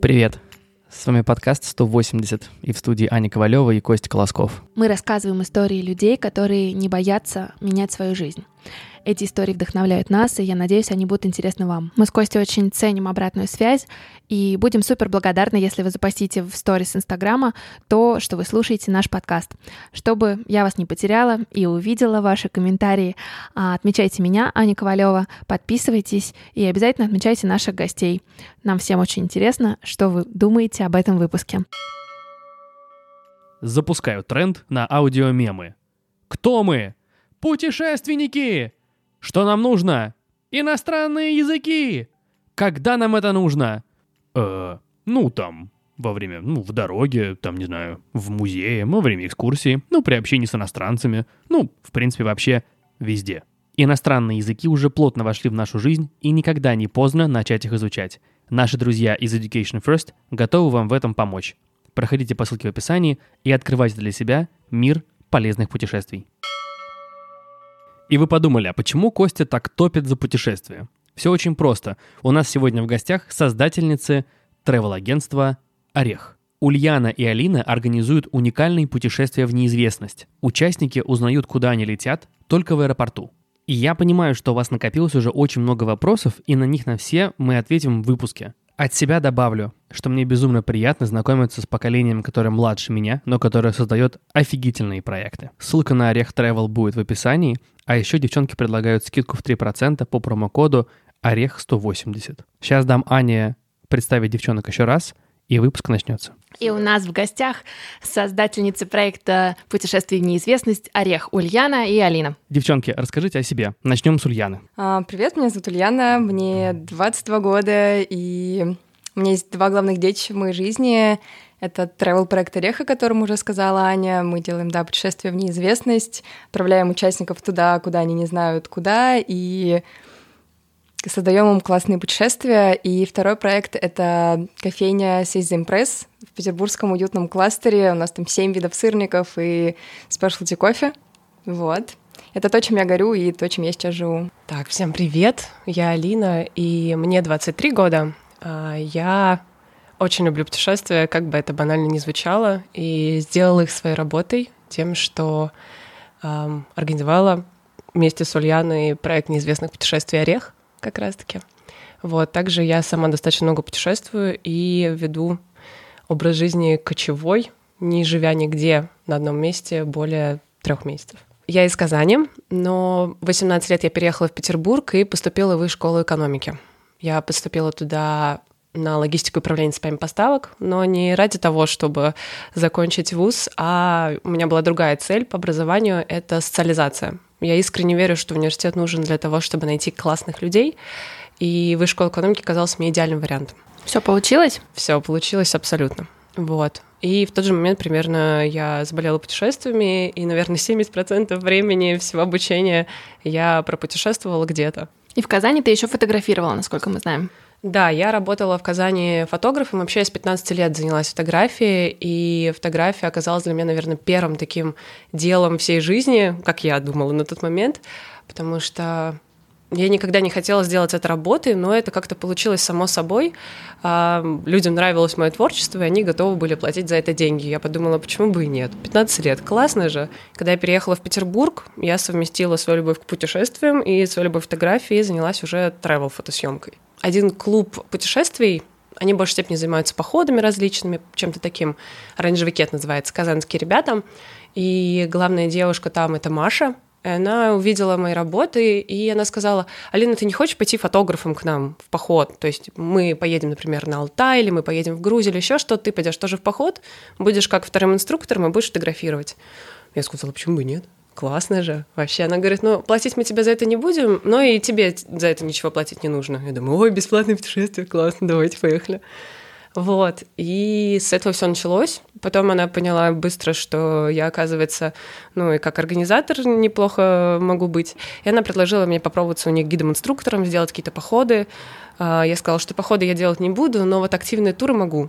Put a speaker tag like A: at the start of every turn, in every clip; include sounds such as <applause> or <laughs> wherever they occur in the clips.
A: Привет! С вами подкаст 180 и в студии Аня Ковалева и Костя Колосков.
B: Мы рассказываем истории людей, которые не боятся менять свою жизнь. Эти истории вдохновляют нас, и я надеюсь, они будут интересны вам. Мы с Костей очень ценим обратную связь и будем супер благодарны, если вы запостите в сторис Инстаграма то, что вы слушаете наш подкаст. Чтобы я вас не потеряла и увидела ваши комментарии, а, отмечайте меня, Аня Ковалева, подписывайтесь и обязательно отмечайте наших гостей. Нам всем очень интересно, что вы думаете об этом выпуске.
A: Запускаю тренд на аудиомемы. Кто мы? Путешественники! Что нам нужно? Иностранные языки! Когда нам это нужно? Э, ну там, во время, ну, в дороге, там, не знаю, в музее, во время экскурсии, ну, при общении с иностранцами, ну, в принципе, вообще везде. Иностранные языки уже плотно вошли в нашу жизнь, и никогда не поздно начать их изучать. Наши друзья из Education First готовы вам в этом помочь. Проходите по ссылке в описании и открывайте для себя мир полезных путешествий. И вы подумали, а почему Костя так топит за путешествия? Все очень просто. У нас сегодня в гостях создательницы travel-агентства «Орех». Ульяна и Алина организуют уникальные путешествия в неизвестность. Участники узнают, куда они летят, только в аэропорту. И я понимаю, что у вас накопилось уже очень много вопросов, и на них на все мы ответим в выпуске. От себя добавлю, что мне безумно приятно знакомиться с поколением, которое младше меня, но которое создает офигительные проекты. Ссылка на Орех Travel будет в описании, а еще девчонки предлагают скидку в 3% по промокоду Орех180. Сейчас дам Ане представить девчонок еще раз, и выпуск начнется.
B: И у нас в гостях создательницы проекта «Путешествие в неизвестность» Орех Ульяна и Алина.
A: Девчонки, расскажите о себе. Начнем с Ульяны.
C: А, привет, меня зовут Ульяна, мне 22 года, и у меня есть два главных детища в моей жизни. Это travel проект Ореха, о котором уже сказала Аня. Мы делаем, да, путешествие в неизвестность, отправляем участников туда, куда они не знают куда, и создаем им классные путешествия. И второй проект — это кофейня Season Press в петербургском уютном кластере. У нас там семь видов сырников и спешлти кофе. Вот. Это то, чем я горю, и то, чем я сейчас живу.
D: Так, всем привет. Я Алина, и мне 23 года. А, я очень люблю путешествия, как бы это банально ни звучало, и сделала их своей работой тем, что эм, организовала вместе с Ульяной проект неизвестных путешествий «Орех», как раз-таки. Вот, также я сама достаточно много путешествую и веду образ жизни кочевой, не живя нигде на одном месте более трех месяцев. Я из Казани, но в 18 лет я переехала в Петербург и поступила в высшую школу экономики. Я поступила туда на логистику и управление цепями поставок, но не ради того, чтобы закончить вуз, а у меня была другая цель по образованию — это социализация. Я искренне верю, что университет нужен для того, чтобы найти классных людей, и высшая школа экономики казалась мне идеальным вариантом.
B: Все получилось?
D: Все получилось абсолютно. Вот. И в тот же момент примерно я заболела путешествиями, и, наверное, 70% времени всего обучения я пропутешествовала где-то.
B: И в Казани ты еще фотографировала, насколько мы знаем.
D: Да, я работала в Казани фотографом, вообще я с 15 лет занялась фотографией, и фотография оказалась для меня, наверное, первым таким делом всей жизни, как я думала на тот момент, потому что я никогда не хотела сделать это работой, но это как-то получилось само собой. А, людям нравилось мое творчество, и они готовы были платить за это деньги. Я подумала, почему бы и нет? 15 лет, классно же. Когда я переехала в Петербург, я совместила свою любовь к путешествиям и свою любовь к фотографии и занялась уже travel-фотосъемкой. Один клуб путешествий они в большей степени занимаются походами различными, чем-то таким. Оранжевый кет называется, казанские ребята. И главная девушка там — это Маша, она увидела мои работы, и она сказала, Алина, ты не хочешь пойти фотографом к нам в поход? То есть мы поедем, например, на Алтай, или мы поедем в Грузию, или еще что ты пойдешь тоже в поход, будешь как вторым инструктором и будешь фотографировать. Я сказала, почему бы нет? Классно же. Вообще, она говорит, ну, платить мы тебе за это не будем, но и тебе за это ничего платить не нужно. Я думаю, ой, бесплатное путешествие, классно, давайте, поехали. Вот. И с этого все началось. Потом она поняла быстро, что я, оказывается, ну и как организатор неплохо могу быть. И она предложила мне попробоваться у них гидом-инструктором, сделать какие-то походы. А, я сказала, что походы я делать не буду, но вот активные туры могу.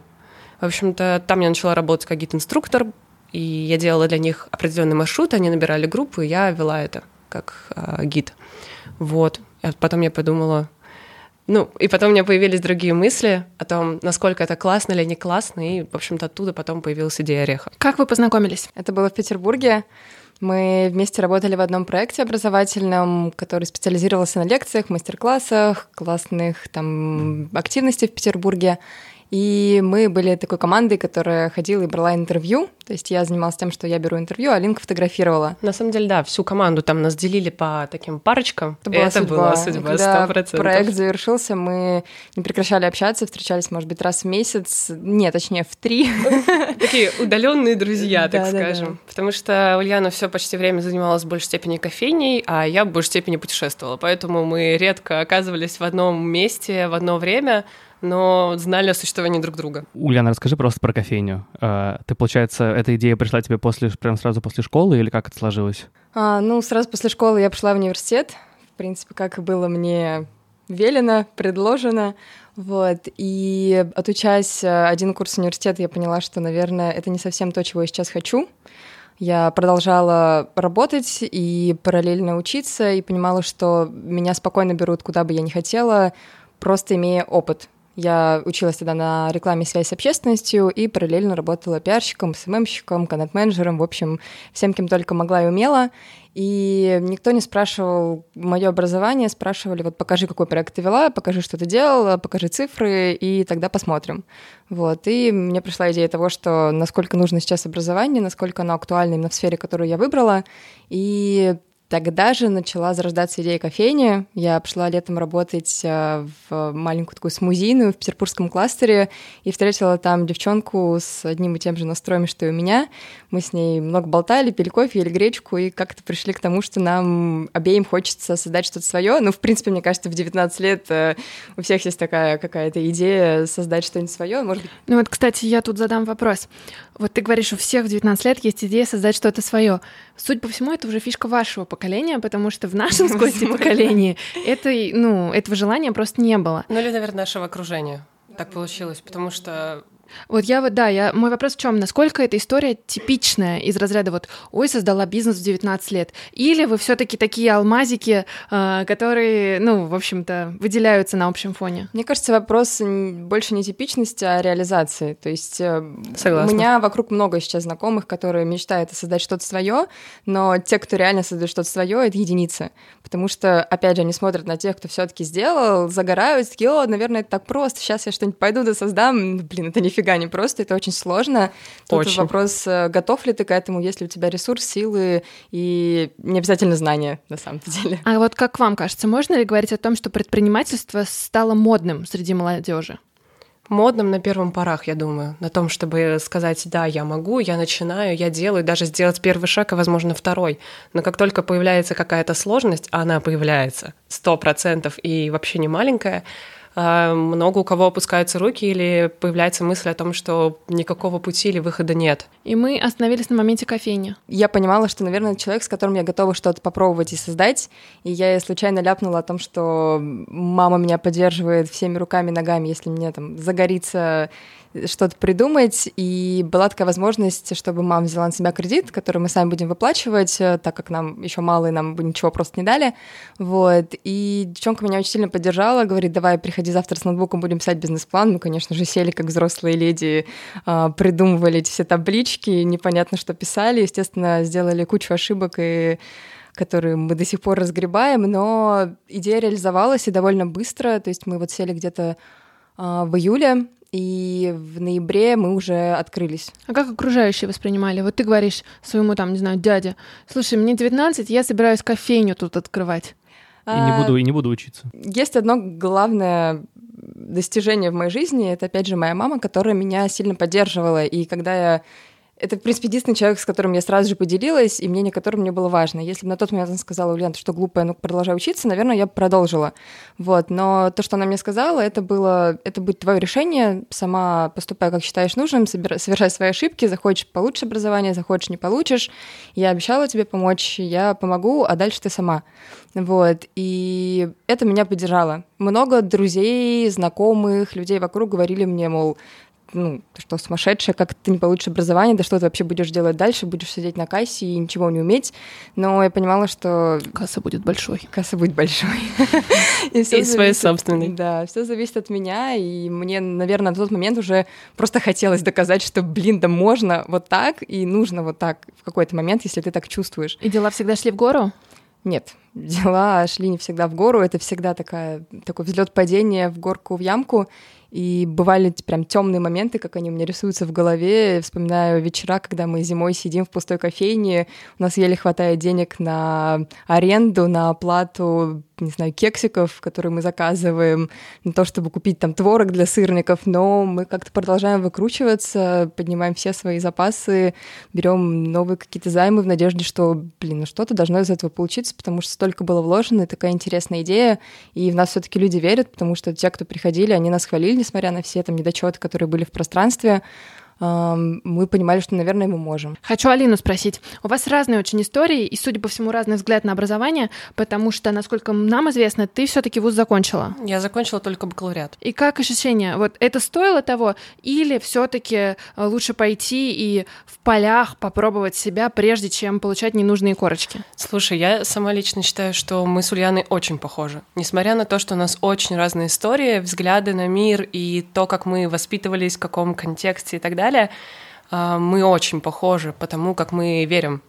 D: В общем-то, там я начала работать как гид-инструктор, и я делала для них определенный маршрут, они набирали группу, и я вела это как э, гид. Вот. И потом я подумала, Ну, и потом у меня появились другие мысли о том, насколько это классно или не классно, и, в общем-то, оттуда потом появилась идея ореха.
B: Как вы познакомились?
C: Это было в Петербурге. Мы вместе работали в одном проекте образовательном, который специализировался на лекциях, мастер-классах, классных там активностей в Петербурге. И мы были такой командой, которая ходила и брала интервью. То есть я занималась тем, что я беру интервью, а Линка фотографировала.
D: На самом деле, да, всю команду там нас делили по таким парочкам.
C: Это была
D: это
C: судьба.
D: была судьба,
C: Когда
D: 100%.
C: проект завершился, мы не прекращали общаться, встречались, может быть, раз в месяц. Нет, точнее, в три. <laughs>
D: Такие удаленные друзья, так скажем. Потому что Ульяна все почти время занималась в большей степени кофейней, а я в большей степени путешествовала. Поэтому мы редко оказывались в одном месте в одно время, но знали о существовании друг друга.
A: Ульяна, расскажи просто про кофейню. Э, Ты, получается, эта идея пришла тебе после, прям сразу после школы или как это сложилось?
C: А, ну, сразу после школы я пошла в университет. В принципе, как и было мне велено, предложено. Вот. И отучась э, один курс университета, я поняла, что, наверное, это не совсем то, чего я сейчас хочу. Я продолжала работать и параллельно учиться, и понимала, что меня спокойно берут, куда бы я ни хотела, просто имея опыт. Я училась тогда на рекламе связь с общественностью и параллельно работала пиарщиком, СММщиком, коннект-менеджером, в общем, всем, кем только могла и умела. И никто не спрашивал мое образование, спрашивали, вот покажи, какой проект ты вела, покажи, что ты делала, покажи цифры, и тогда посмотрим. Вот. И мне пришла идея того, что насколько нужно сейчас образование, насколько оно актуально именно в сфере, которую я выбрала. И Тогда же начала зарождаться идея кофейни. Я пошла летом работать э, в маленькую такую смузийную в петербургском кластере и встретила там девчонку с одним и тем же настроем, что и у меня. Мы с ней много болтали, пили кофе, ели гречку и как-то пришли к тому, что нам обеим хочется создать что-то свое. Ну, в принципе, мне кажется, в 19 лет э, у всех есть такая какая-то идея создать что-нибудь свое. Может
B: Ну вот, кстати, я тут задам вопрос. Вот ты говоришь, у всех в 19 лет есть идея создать что-то свое. Суть по всему, это уже фишка вашего поколения, потому что в нашем с Костей поколении этой, ну, этого желания просто не было.
D: Ну или, наверное, нашего окружения. Так получилось, потому что
B: Вот я вот, да, я, мой вопрос в чем? Насколько эта история типичная из разряда вот, ой, создала бизнес в 19 лет? Или вы все таки такие алмазики, э, которые, ну, в общем-то, выделяются на общем фоне?
C: Мне кажется, вопрос больше не типичности, а реализации. То есть э,
D: Согласна.
C: у меня вокруг много сейчас знакомых, которые мечтают создать что-то свое, но те, кто реально создает что-то свое, это единицы. Потому что, опять же, они смотрят на тех, кто все-таки сделал, загорают, такие, о, наверное, это так просто, сейчас я что-нибудь пойду да создам. Блин, это нифига не просто, это очень сложно. Тут
D: Очень.
C: вопрос, э, готов ли ты к этому, есть ли у тебя ресурс, силы и не обязательно знания, на самом <laughs> деле.
B: А вот как вам кажется, можно ли говорить о том, что предпринимательство стало модным среди молодежи?
D: модным на первом порах, я думаю, на том, чтобы сказать, да, я могу, я начинаю, я делаю, даже сделать первый шаг, и, возможно, второй. Но как только появляется какая-то сложность, а она появляется сто процентов и вообще не маленькая, много у кого опускаются руки или появляется мысль о том, что никакого пути или выхода нет.
B: И мы остановились на моменте кофейни.
C: я понимала, что, наверное, человек, с которым я готова что-то попробовать и создать. И я случайно ляпнула о том, что мама меня поддерживает всеми руками и ногами, если мне там загорится что-то придумать. И была такая возможность, чтобы мама взяла на себя кредит, который мы сами будем выплачивать, э, так как нам еще мало, и нам бы ничего просто не дали. Вот. И девчонка меня очень сильно поддержала, говорит, давай, приходи завтра с ноутбуком, будем писать бизнес-план. Мы, конечно же, сели как взрослые леди, а, придумывали эти все таблички, непонятно, что писали. Естественно, сделали кучу ошибок и которые мы до сих пор разгребаем, но идея реализовалась и довольно быстро. То есть мы вот сели где-то а, в июле, и в ноябре мы уже открылись.
B: А как окружающие воспринимали? Вот ты говоришь своему, там, не знаю, дяде, слушай, мне 19, я собираюсь кофейню тут открывать.
A: И не
C: А,
A: буду, и не буду учиться.
C: Есть одно главное достижение в моей жизни, это, опять же, моя мама, которая меня сильно поддерживала, и когда я это, в принципе, единственный человек, с которым я сразу же поделилась, и мнение которого мне было важно. Если бы на тот момент она сказала, Ульяна, что глупая, ну продолжай учиться, наверное, я бы продолжила. Вот. Но то, что она мне сказала, это было, это будет твое решение, сама поступай, как считаешь нужным, собира- совершай свои ошибки, захочешь — получишь образование, захочешь — не получишь. Я обещала тебе помочь, я помогу, а дальше ты сама. Вот. И это меня поддержало. Много друзей, знакомых, людей вокруг говорили мне, мол, ну, что, сумасшедшая, как ты не получишь образование, да что ты вообще будешь делать дальше, будешь сидеть на кассе и ничего не уметь. Но я понимала, что...
B: Касса будет большой.
C: Касса будет большой. <laughs>
D: И своей собственной.
C: Да, все зависит от меня, и мне, наверное, на тот момент уже просто хотелось доказать, что, блин, да можно вот так, и нужно вот так в какой-то момент, если ты так чувствуешь.
B: И дела всегда шли в гору?
C: Нет, дела шли не всегда в гору, это всегда такая, такой взлет-падение в горку, в ямку, и бывали прям темные моменты, как они у меня рисуются в голове. Я вспоминаю вечера, когда мы зимой сидим в пустой кофейне, у нас еле хватает денег на аренду, на оплату не знаю, кексиков, которые мы заказываем, на то, чтобы купить там творог для сырников, но мы как-то продолжаем выкручиваться, поднимаем все свои запасы, берем новые какие-то займы в надежде, что, блин, ну что-то должно из этого получиться, потому что столько было вложено, и такая интересная идея, и в нас все-таки люди верят, потому что те, кто приходили, они нас хвалили, несмотря на все там недочеты, которые были в пространстве, мы понимали, что, наверное, мы можем.
B: Хочу Алину спросить. У вас разные очень истории, и, судя по всему, разный взгляд на образование, потому что, насколько нам известно, ты все таки вуз закончила.
D: Я закончила только бакалавриат.
B: И как ощущение? Вот это стоило того, или все таки э, лучше пойти и в полях попробовать себя, прежде чем получать ненужные корочки?
D: Слушай, я сама лично считаю, что мы с Ульяной очень похожи. Несмотря на то, что у нас очень разные истории, взгляды на мир и то, как мы воспитывались, в каком контексте и так далее, далее, а, мы очень похожи, потому как мы верим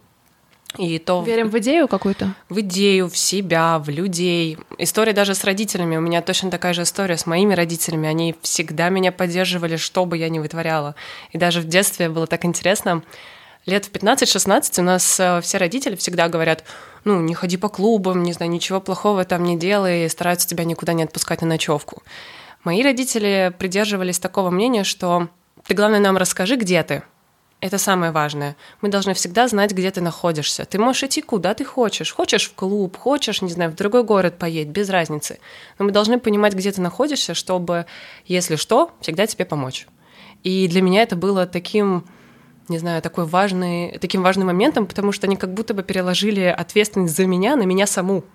B: и то Верим в идею какую-то?
D: В идею, в себя, в людей. История даже с родителями. У меня точно такая же история с моими родителями. Они всегда меня поддерживали, что бы я ни вытворяла. И даже в детстве было так интересно. Лет в 15-16 у нас э, все родители всегда говорят, ну, не ходи по клубам, не знаю, ничего плохого там не делай, стараются тебя никуда не отпускать на ночевку. Мои родители придерживались такого мнения, что ты, главное, нам расскажи, где ты. Это самое важное. Мы должны всегда знать, где ты находишься. Ты можешь идти куда ты хочешь. Хочешь в клуб, хочешь, не знаю, в другой город поедь, без разницы. Но мы должны понимать, где ты находишься, чтобы, если что, всегда тебе помочь. И для меня это было таким, не знаю, такой важный, таким важным моментом, потому что они как будто бы переложили ответственность за меня на меня саму.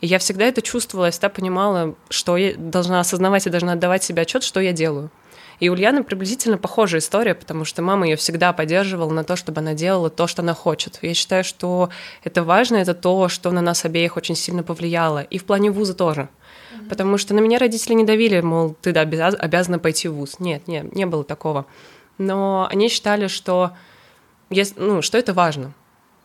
D: И я всегда это чувствовала, я всегда понимала, что я должна осознавать и должна отдавать себе отчет, что я делаю. И у Ульяны приблизительно похожая история, потому что мама ее всегда поддерживала на то, чтобы она делала то, что она хочет. Я считаю, что это важно, это то, что на нас обеих очень сильно повлияло. И в плане вуза тоже. Потому что на меня родители не давили, мол, ты да, обязана пойти в вуз. Нет, нет, не было такого. Но они считали, что, ну, что это важно.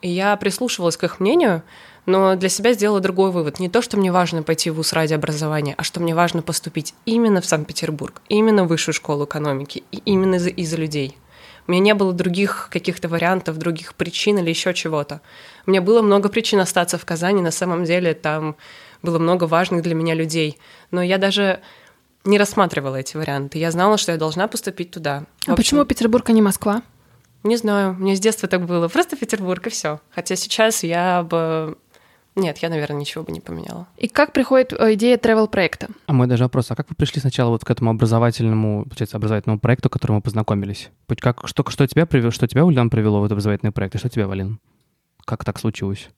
D: И я прислушивалась к их мнению, но для себя сделала другой вывод. Не то, что мне важно пойти в ВУЗ ради образования, а что мне важно поступить именно в Санкт-Петербург, именно в высшую школу экономики, и именно из-за, из людей. У меня не было других каких-то вариантов, других причин или еще чего-то. У меня было много причин остаться в Казани, на самом деле там было много важных для меня людей. Но я даже не рассматривала эти варианты. Я знала, что я должна поступить туда.
B: А почему Петербург, а не Москва?
D: Не знаю, мне с детства так было. Просто Петербург и все. Хотя сейчас я бы нет, я, наверное, ничего бы не поменяла.
B: И как приходит э, идея travel проекта?
A: А мой даже вопрос, а как вы пришли сначала вот к этому образовательному, получается, образовательному проекту, к которому мы познакомились? Как, что, что тебя привело, что тебя, Ульян, привело в этот образовательный проект, и что тебя, Валин? Как так случилось?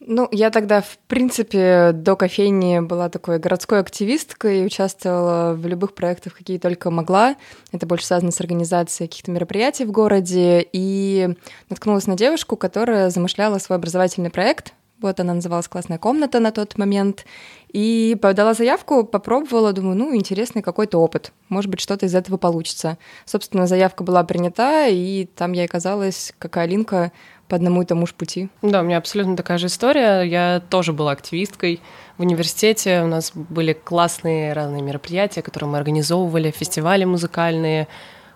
C: Ну, я тогда, в принципе, до кофейни была такой городской активисткой и участвовала в любых проектах, какие только могла. Это больше связано с организацией каких-то мероприятий в городе. И наткнулась на девушку, которая замышляла свой образовательный проект, вот она называлась «Классная комната» на тот момент. И подала заявку, попробовала, думаю, ну, интересный какой-то опыт. Может быть, что-то из этого получится. Собственно, заявка была принята, и там я оказалась, как Алинка, по одному и тому же пути.
D: Да, у меня абсолютно такая же история. Я тоже была активисткой в университете. У нас были классные разные мероприятия, которые мы организовывали, фестивали музыкальные,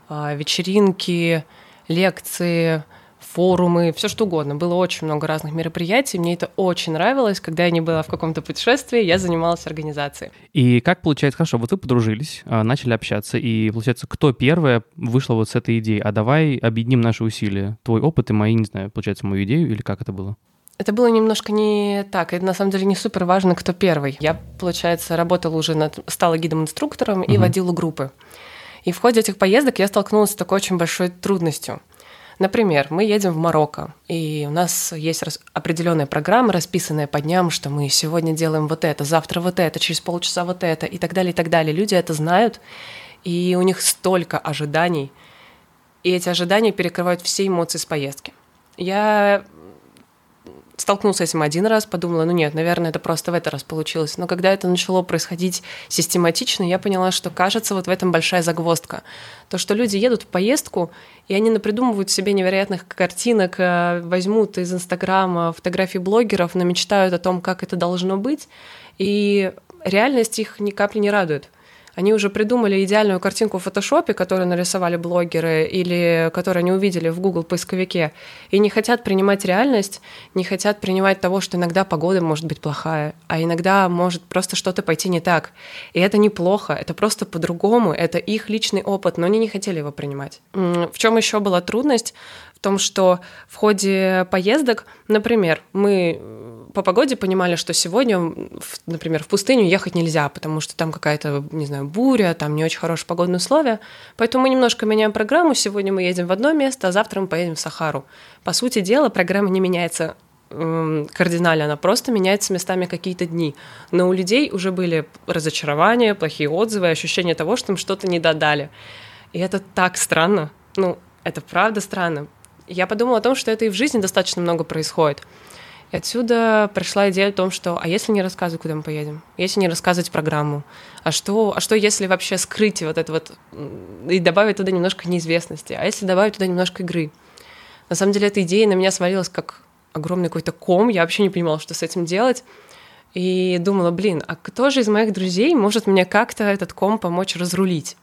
D: а, вечеринки, лекции — форумы, все что угодно. Было очень много разных мероприятий. Мне это очень нравилось. Когда я не была в каком-то путешествии, я занималась организацией.
A: И как получается, хорошо, вот вы подружились, а, начали общаться, и получается, кто первая вышла вот с этой идеей? А давай объединим наши усилия. Твой опыт и мои, не знаю, получается, мою идею, или как это было?
D: Это было немножко не так. Это на самом деле не супер важно, кто первый. Я, получается, работала уже над, стала гидом-инструктором и угу. водила группы. И в ходе этих поездок я столкнулась с такой очень большой трудностью – Например, мы едем в Марокко, и у нас есть определенная программа, расписанная по дням, что мы сегодня делаем вот это, завтра вот это, через полчаса вот это, и так далее, и так далее. Люди это знают, И у них столько ожиданий, и эти ожидания перекрывают все эмоции с поездки. Я столкнулся с этим один раз, подумала, ну нет, наверное, это просто в этот раз получилось. Но когда это начало происходить систематично, я поняла, что кажется, вот в этом большая загвоздка. То, что люди едут в поездку, и они напридумывают себе невероятных картинок, э, возьмут из Инстаграма фотографии блогеров, намечтают о том, как это должно быть, и реальность их ни капли не радует. Они уже придумали идеальную картинку в фотошопе, которую нарисовали блогеры или которую они увидели в Google поисковике, и не хотят принимать реальность, не хотят принимать того, что иногда погода может быть плохая, а иногда может просто что-то пойти не так. И это неплохо, это просто по-другому, это их личный опыт, но они не хотели его принимать. В чем еще была трудность? том, что в ходе поездок, например, мы по погоде понимали, что сегодня, например, в пустыню ехать нельзя, потому что там какая-то, не знаю, буря, там не очень хорошие погодные условия. Поэтому мы немножко меняем программу. Сегодня мы едем в одно место, а завтра мы поедем в Сахару. По сути дела, программа не меняется кардинально, она просто меняется местами какие-то дни. Но у людей уже были разочарования, плохие отзывы, ощущение того, что им что-то не додали. И это так странно. Ну, это правда странно я подумала о том, что это и в жизни достаточно много происходит. И отсюда пришла идея о том, что а если не рассказывать, куда мы поедем? Если не рассказывать программу? А что, а что если вообще скрыть вот это вот и добавить туда немножко неизвестности? А если добавить туда немножко игры? На самом деле эта идея на меня свалилась как огромный какой-то ком. Я вообще не понимала, что с этим делать. И думала, блин, а кто же из моих друзей может мне как-то этот ком помочь разрулить?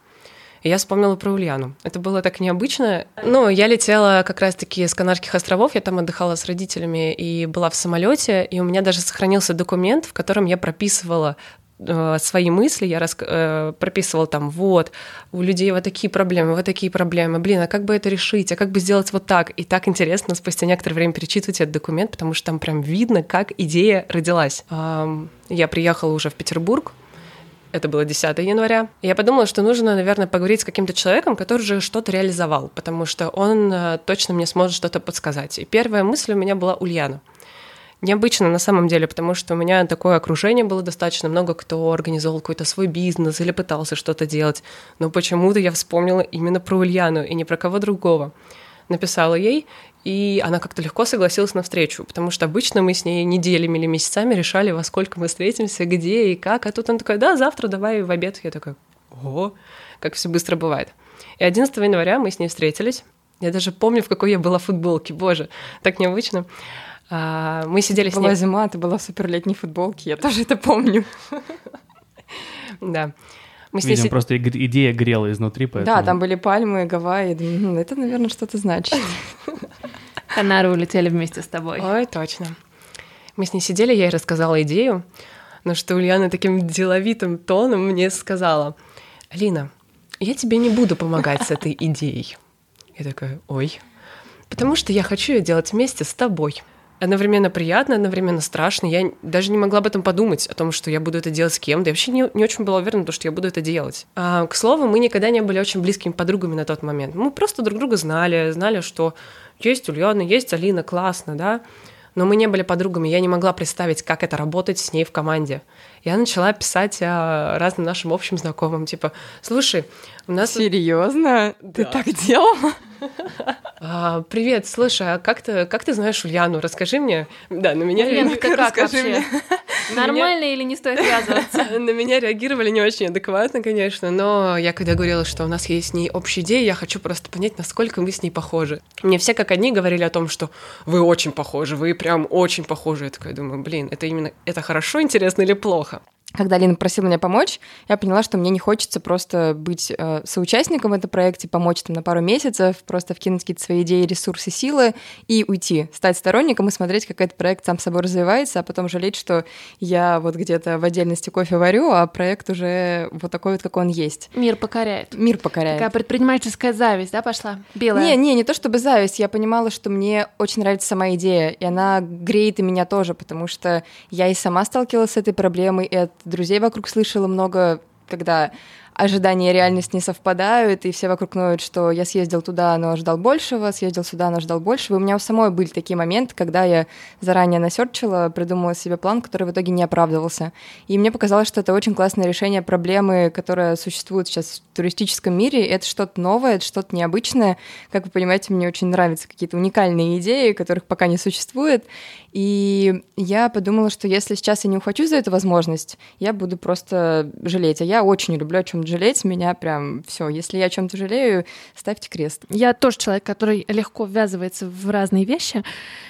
D: И я вспомнила про Ульяну. Это было так необычно. Ну, я летела как раз-таки с Канарских островов, я там отдыхала с родителями и была в самолете, и у меня даже сохранился документ, в котором я прописывала э, свои мысли, я рас... э, прописывала там, вот, у людей вот такие проблемы, вот такие проблемы, блин, а как бы это решить, а как бы сделать вот так? И так интересно спустя некоторое время перечитывать этот документ, потому что там прям видно, как идея родилась. Я приехала уже в Петербург, это было 10 января. Я подумала, что нужно, наверное, поговорить с каким-то человеком, который уже что-то реализовал, потому что он э, точно мне сможет что-то подсказать. И первая мысль у меня была Ульяна. Необычно на самом деле, потому что у меня такое окружение было достаточно много, кто организовал какой-то свой бизнес или пытался что-то делать. Но почему-то я вспомнила именно про Ульяну и не про кого другого. Написала ей, и она как-то легко согласилась на встречу, потому что обычно мы с ней неделями или месяцами решали, во сколько мы встретимся, где и как. А тут она такая, да, завтра давай в обед. Я такая, о, как все быстро бывает. И 11 января мы с ней встретились. Я даже помню, в какой я была футболке. Боже, так необычно. А, мы сидели
C: была с ней... Была зима, ты была в суперлетней футболке, я тоже это помню.
D: Да.
A: Мы с ней Видимо, сид... просто идея грела изнутри,
C: поэтому... Да, там были пальмы, Гавайи. Это, наверное, что-то значит. <laughs>
B: Канары улетели вместе с тобой.
D: Ой, точно. Мы с ней сидели, я ей рассказала идею, но что Ульяна таким деловитым тоном мне сказала, «Алина, я тебе не буду помогать с этой идеей». Я такая, ой, потому что я хочу ее делать вместе с тобой одновременно приятно, одновременно страшно. Я даже не могла об этом подумать, о том, что я буду это делать с кем-то. Я вообще не, не очень была уверена, что я буду это делать. А, к слову, мы никогда не были очень близкими подругами на тот момент. Мы просто друг друга знали, знали, что есть Ульяна, есть Алина, классно, да. Но мы не были подругами, я не могла представить, как это работать с ней в команде. Я начала писать а, разным нашим общим знакомым, типа, слушай, у нас...
C: Серьезно? Да. Ты так делала?
D: А, привет, слушай, а как ты, как ты знаешь Ульяну? Расскажи мне.
B: Да, на меня... Ульяна, как расскажи мне. <laughs> Нормально или не стоит связываться? <laughs>
D: На меня реагировали не очень адекватно, конечно, но я когда говорила, что у нас есть с ней общая идея, я хочу просто понять, насколько мы с ней похожи. Мне все как одни говорили о том, что вы очень похожи, вы прям очень похожи. Я такая думаю, блин, это именно, это хорошо, интересно или плохо?
C: Когда Лина просила меня помочь, я поняла, что мне не хочется просто быть э, соучастником в этом проекте, помочь там на пару месяцев, просто вкинуть какие-то свои идеи, ресурсы, силы и уйти, стать сторонником и смотреть, как этот проект сам собой развивается, а потом жалеть, что я вот где-то в отдельности кофе варю, а проект уже вот такой вот, как он есть.
B: Мир покоряет.
C: Мир покоряет.
B: Такая предпринимательская зависть, да, пошла? Белая.
C: Не, не, не то чтобы зависть, я понимала, что мне очень нравится сама идея, и она греет и меня тоже, потому что я и сама сталкивалась с этой проблемой, и от друзей вокруг слышала много, когда ожидания и реальность не совпадают, и все вокруг ноют, что я съездил туда, но ожидал большего, съездил сюда, но ожидал большего. И у меня у самой были такие моменты, когда я заранее насерчила, придумала себе план, который в итоге не оправдывался. И мне показалось, что это очень классное решение проблемы, которая существует сейчас в туристическом мире. Это что-то новое, это что-то необычное. Как вы понимаете, мне очень нравятся какие-то уникальные идеи, которых пока не существует. И я подумала, что если сейчас я не ухвачу за эту возможность, я буду просто жалеть. А я очень люблю о чем-то жалеть. Меня прям все. Если я о чем-то жалею, ставьте крест.
B: Я тоже человек, который легко ввязывается в разные вещи.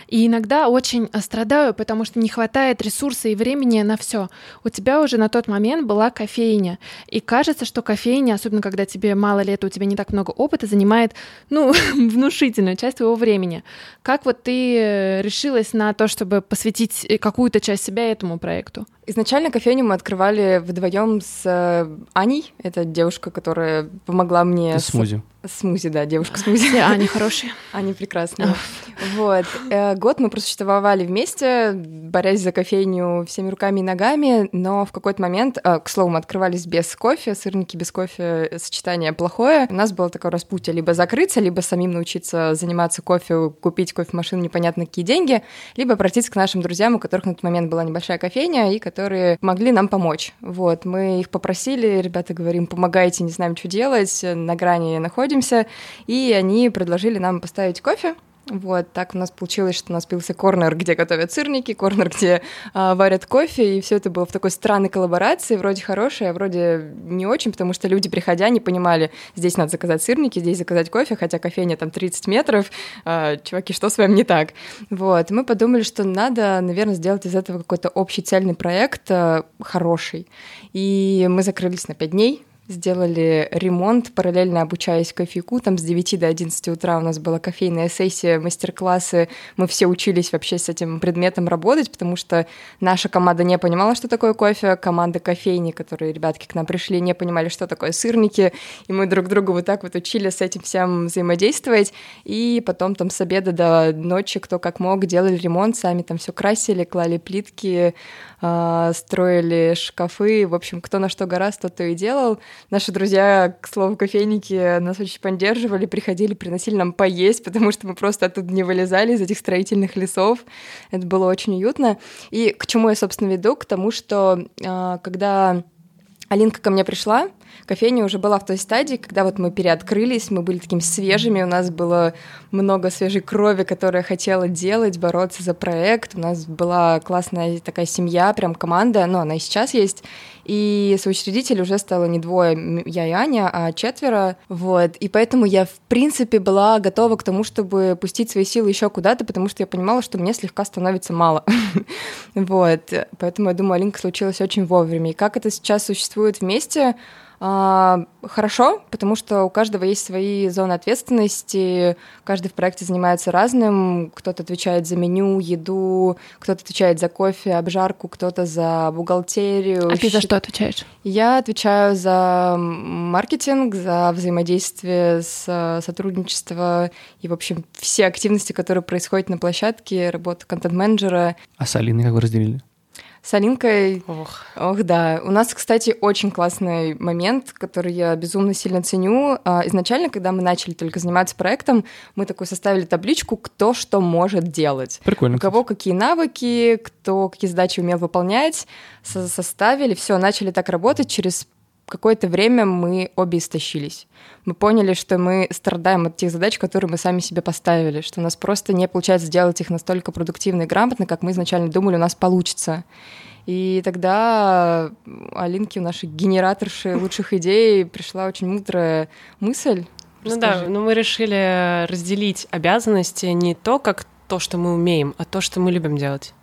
B: И иногда очень страдаю, потому что не хватает ресурса и времени на все. У тебя уже на тот момент была кофейня. И кажется, что кофейня, особенно когда тебе мало лет, у тебя не так много опыта, занимает, ну, <laughs> внушительную часть твоего времени. Как вот ты решилась на то, чтобы посвятить э, какую-то часть себя этому проекту?
C: Изначально кофейню мы открывали вдвоем с э, Аней. Это девушка, которая помогла мне...
A: С... Смузи.
C: Смузи, да, девушка смузи.
B: Все, Ани хорошие. <laughs>
C: Они прекрасные. Вот. Э, год мы просуществовали вместе, борясь за кофейню всеми руками и ногами, но в какой-то момент, к слову, мы открывались без кофе, сырники без кофе, сочетание плохое. У нас было такое распутье, либо закрыться, либо самим научиться заниматься кофе, купить кофемашину непонятно какие деньги, либо обратиться к нашим друзьям, у которых на тот момент была небольшая кофейня, и которые могли нам помочь. Вот, мы их попросили, ребята говорим, помогайте, не знаем, что делать, на грани находимся, и они предложили нам поставить кофе, вот, так у нас получилось, что у нас появился корнер, где готовят сырники, корнер, где а, варят кофе, и все это было в такой странной коллаборации, вроде хорошей, а вроде не очень, потому что люди, приходя, не понимали, здесь надо заказать сырники, здесь заказать кофе, хотя кофейня там 30 метров, а, чуваки, что с вами не так? Вот, мы подумали, что надо, наверное, сделать из этого какой-то общий цельный проект а, хороший, и мы закрылись на 5 дней, сделали ремонт, параллельно обучаясь кофейку. Там с 9 до 11 утра у нас была кофейная сессия, мастер-классы. Мы все учились вообще с этим предметом работать, потому что наша команда не понимала, что такое кофе. Команда кофейни, которые ребятки к нам пришли, не понимали, что такое сырники. И мы друг другу вот так вот учили с этим всем взаимодействовать. И потом там с обеда до ночи кто как мог делали ремонт, сами там все красили, клали плитки, а, строили шкафы. В общем, кто на что гораздо, тот то и делал. Наши друзья, к слову, кофейники нас очень поддерживали, приходили, приносили нам поесть, <laughs> потому что мы просто оттуда не вылезали из этих строительных лесов. Это было очень уютно. И к чему я, собственно, веду? К тому, что а, когда Алинка ко мне пришла, кофейня уже была в той стадии, когда вот мы переоткрылись, мы были такими свежими, у нас было много свежей крови, которая хотела делать, бороться за проект, у нас была классная такая семья, прям команда, но она и сейчас есть, и соучредителей уже стало не двое, я и Аня, а четверо, вот, и поэтому я, в принципе, была готова к тому, чтобы пустить свои силы еще куда-то, потому что я понимала, что мне слегка становится мало, <laughs> вот, поэтому я думаю, Алинка случилась очень вовремя, и как это сейчас существует вместе, хорошо, потому что у каждого есть свои зоны ответственности, каждый в проекте занимается разным, кто-то отвечает за меню, еду, кто-то отвечает за кофе, обжарку, кто-то за бухгалтерию.
B: А ты за что отвечаешь?
C: Я отвечаю за маркетинг, за взаимодействие с сотрудничество и, в общем, все активности, которые происходят на площадке, работа контент-менеджера.
A: А с Алиной как вы разделили?
C: С Алинкой... Ох. Ох, да. У нас, кстати, очень классный момент, который я безумно сильно ценю. А, изначально, когда мы начали только заниматься проектом, мы такой составили табличку, кто что может делать.
A: Прикольно.
C: У кого какие навыки, кто какие задачи умел выполнять. Составили, все, начали так работать. Через какое-то время мы обе истощились. Мы поняли, что мы страдаем от тех задач, которые мы сами себе поставили, что у нас просто не получается сделать их настолько продуктивно и грамотно, как мы изначально думали, у нас получится. И тогда Алинке, нашей генераторши лучших идей, пришла очень мудрая мысль.
D: Ну да, но мы решили разделить обязанности не то, как то, что мы умеем, а то, что мы любим делать.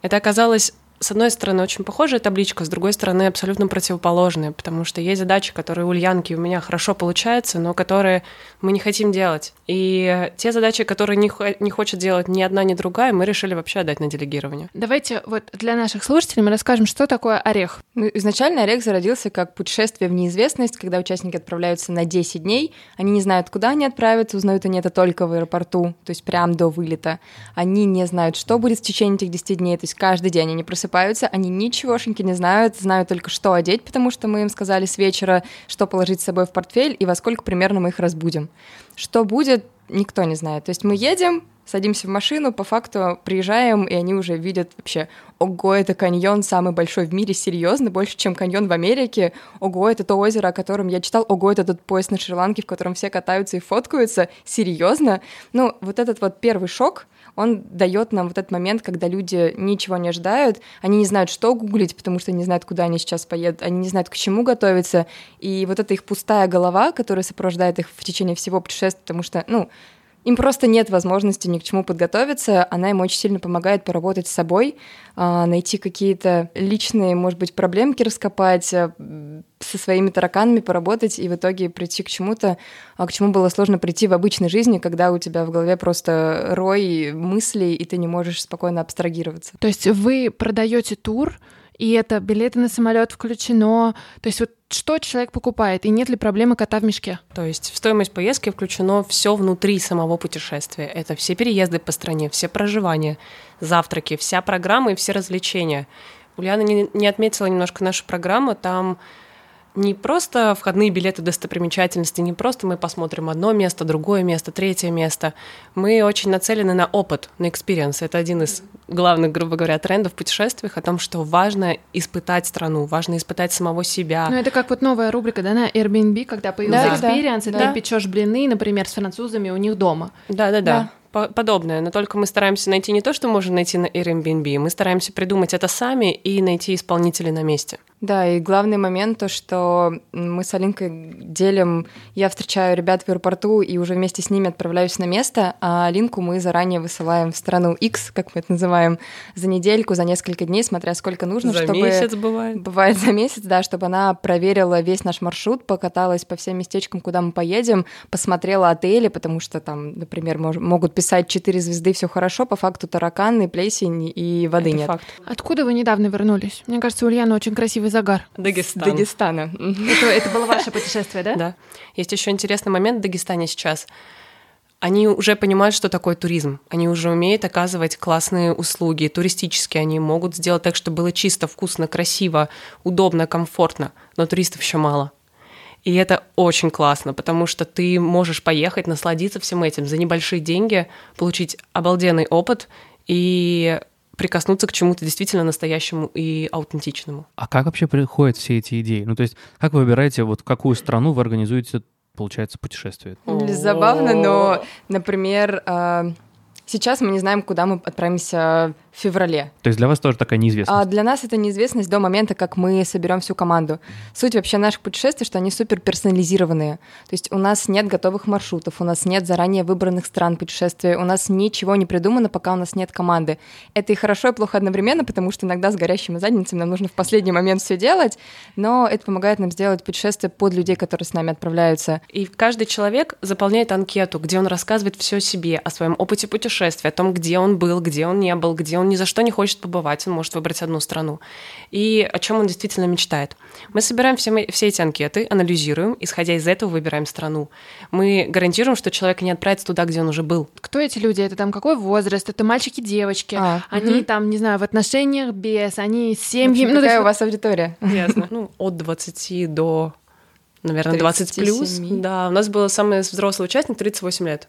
D: Это оказалось с одной стороны, очень похожая табличка, с другой стороны, абсолютно противоположная, потому что есть задачи, которые у Ульянки у меня хорошо получаются, но которые мы не хотим делать. И те задачи, которые не, не хочет делать ни одна, ни другая, мы решили вообще отдать на делегирование.
B: Давайте вот для наших слушателей мы расскажем, что такое орех.
C: Ну, изначально орех зародился как путешествие в неизвестность, когда участники отправляются на 10 дней, они не знают, куда они отправятся, узнают они это только в аэропорту, то есть прям до вылета. Они не знают, что будет в течение этих 10 дней, то есть каждый день они просыпаются просыпаются, они ничегошеньки не знают, знают только, что одеть, потому что мы им сказали с вечера, что положить с собой в портфель и во сколько примерно мы их разбудим. Что будет, никто не знает. То есть мы едем, садимся в машину, по факту приезжаем, и они уже видят вообще, ого, это каньон самый большой в мире, серьезно, больше, чем каньон в Америке, ого, это то озеро, о котором я читал, ого, это тот поезд на Шри-Ланке, в котором все катаются и фоткаются, серьезно. Ну, вот этот вот первый шок, он дает нам вот этот момент, когда люди ничего не ожидают, они не знают, что гуглить, потому что не знают, куда они сейчас поедут, они не знают, к чему готовиться, и вот эта их пустая голова, которая сопровождает их в течение всего путешествия, потому что, ну, им просто нет возможности ни к чему подготовиться. Она им очень сильно помогает поработать с собой, а, найти какие-то личные, может быть, проблемки раскопать, а, со своими тараканами поработать и в итоге прийти к чему-то, а, к чему было сложно прийти в обычной жизни, когда у тебя в голове просто рой мыслей, и ты не можешь спокойно абстрагироваться.
B: То есть вы продаете тур, и это билеты на самолет включено. То есть вот что человек покупает, и нет ли проблемы кота в мешке?
D: То есть в стоимость поездки включено все внутри самого путешествия. Это все переезды по стране, все проживания, завтраки, вся программа и все развлечения. Ульяна не, не отметила немножко нашу программу, там не просто входные билеты достопримечательности, не просто мы посмотрим одно место, другое место, третье место. Мы очень нацелены на опыт, на experience. Это один из главных, грубо говоря, трендов в путешествиях о том, что важно испытать страну, важно испытать самого себя.
B: Ну, это как вот новая рубрика, да, на Airbnb, когда появился да, experience, да, и ты печешь блины, например, с французами у них дома.
D: Да-да-да. да подобное, но только мы стараемся найти не то, что можно найти на Airbnb, мы стараемся придумать это сами и найти исполнителей на месте.
C: Да, и главный момент то, что мы с Алинкой делим, я встречаю ребят в аэропорту и уже вместе с ними отправляюсь на место, а Алинку мы заранее высылаем в страну X, как мы это называем, за недельку, за несколько дней, смотря сколько нужно,
D: за
C: чтобы...
D: месяц бывает.
C: Бывает за месяц, да, чтобы она проверила весь наш маршрут, покаталась по всем местечкам, куда мы поедем, посмотрела отели, потому что там, например, мож- могут писать 4 звезды, все хорошо, по факту тараканы, плесень и воды это нет. Факт.
B: Откуда вы недавно вернулись? Мне кажется, Ульяна очень красивый загар.
D: Дагестан.
C: Дагестана.
B: Это, это было ваше путешествие, да?
D: Да. Есть еще интересный момент в Дагестане сейчас. Они уже понимают, что такое туризм. Они уже умеют оказывать классные услуги, туристические. Они могут сделать так, чтобы было чисто, вкусно, красиво, удобно, комфортно. Но туристов еще мало. И это очень классно, потому что ты можешь поехать, насладиться всем этим за небольшие деньги, получить обалденный опыт и прикоснуться к чему-то действительно настоящему и аутентичному.
A: А как вообще приходят все эти идеи? Ну, то есть, как вы выбираете, вот в какую страну вы организуете, получается, путешествие?
C: Забавно, но, например, а, сейчас мы не знаем, куда мы отправимся в феврале.
A: То есть для вас тоже такая неизвестность?
C: А для нас это неизвестность до момента, как мы соберем всю команду. Суть вообще наших путешествий, что они супер персонализированные. То есть у нас нет готовых маршрутов, у нас нет заранее выбранных стран путешествия, у нас ничего не придумано, пока у нас нет команды. Это и хорошо, и плохо одновременно, потому что иногда с горящими задницами нам нужно в последний момент все делать, но это помогает нам сделать путешествие под людей, которые с нами отправляются.
D: И каждый человек заполняет анкету, где он рассказывает все себе, о своем опыте путешествия, о том, где он был, где он не был, где он он ни за что не хочет побывать, он может выбрать одну страну. И о чем он действительно мечтает. Мы собираем все, все эти анкеты, анализируем, исходя из этого выбираем страну. Мы гарантируем, что человек не отправится туда, где он уже был.
B: Кто эти люди? Это там какой возраст? Это мальчики, девочки? А, они угу. там, не знаю, в отношениях без, они с семьями.
C: Ну, какая у вас аудитория?
D: Ясно. Ну, от 20 до наверное, 20 плюс. Да, у нас был самый взрослый участник 38 лет.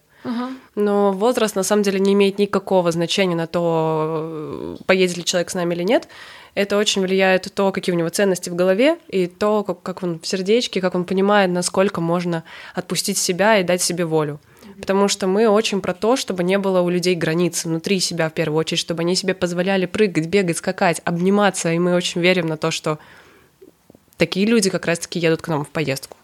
D: Но возраст на самом деле не имеет никакого значения на то, поедет ли человек с нами или нет. Это очень влияет то, какие у него ценности в голове, и то, как, как он в сердечке, как он понимает, насколько можно отпустить себя и дать себе волю. Потому что мы очень про то, чтобы не было у людей границ внутри себя в первую очередь, чтобы они себе позволяли прыгать, бегать, скакать, обниматься, и мы очень верим на то, что такие люди как раз-таки едут к нам в поездку.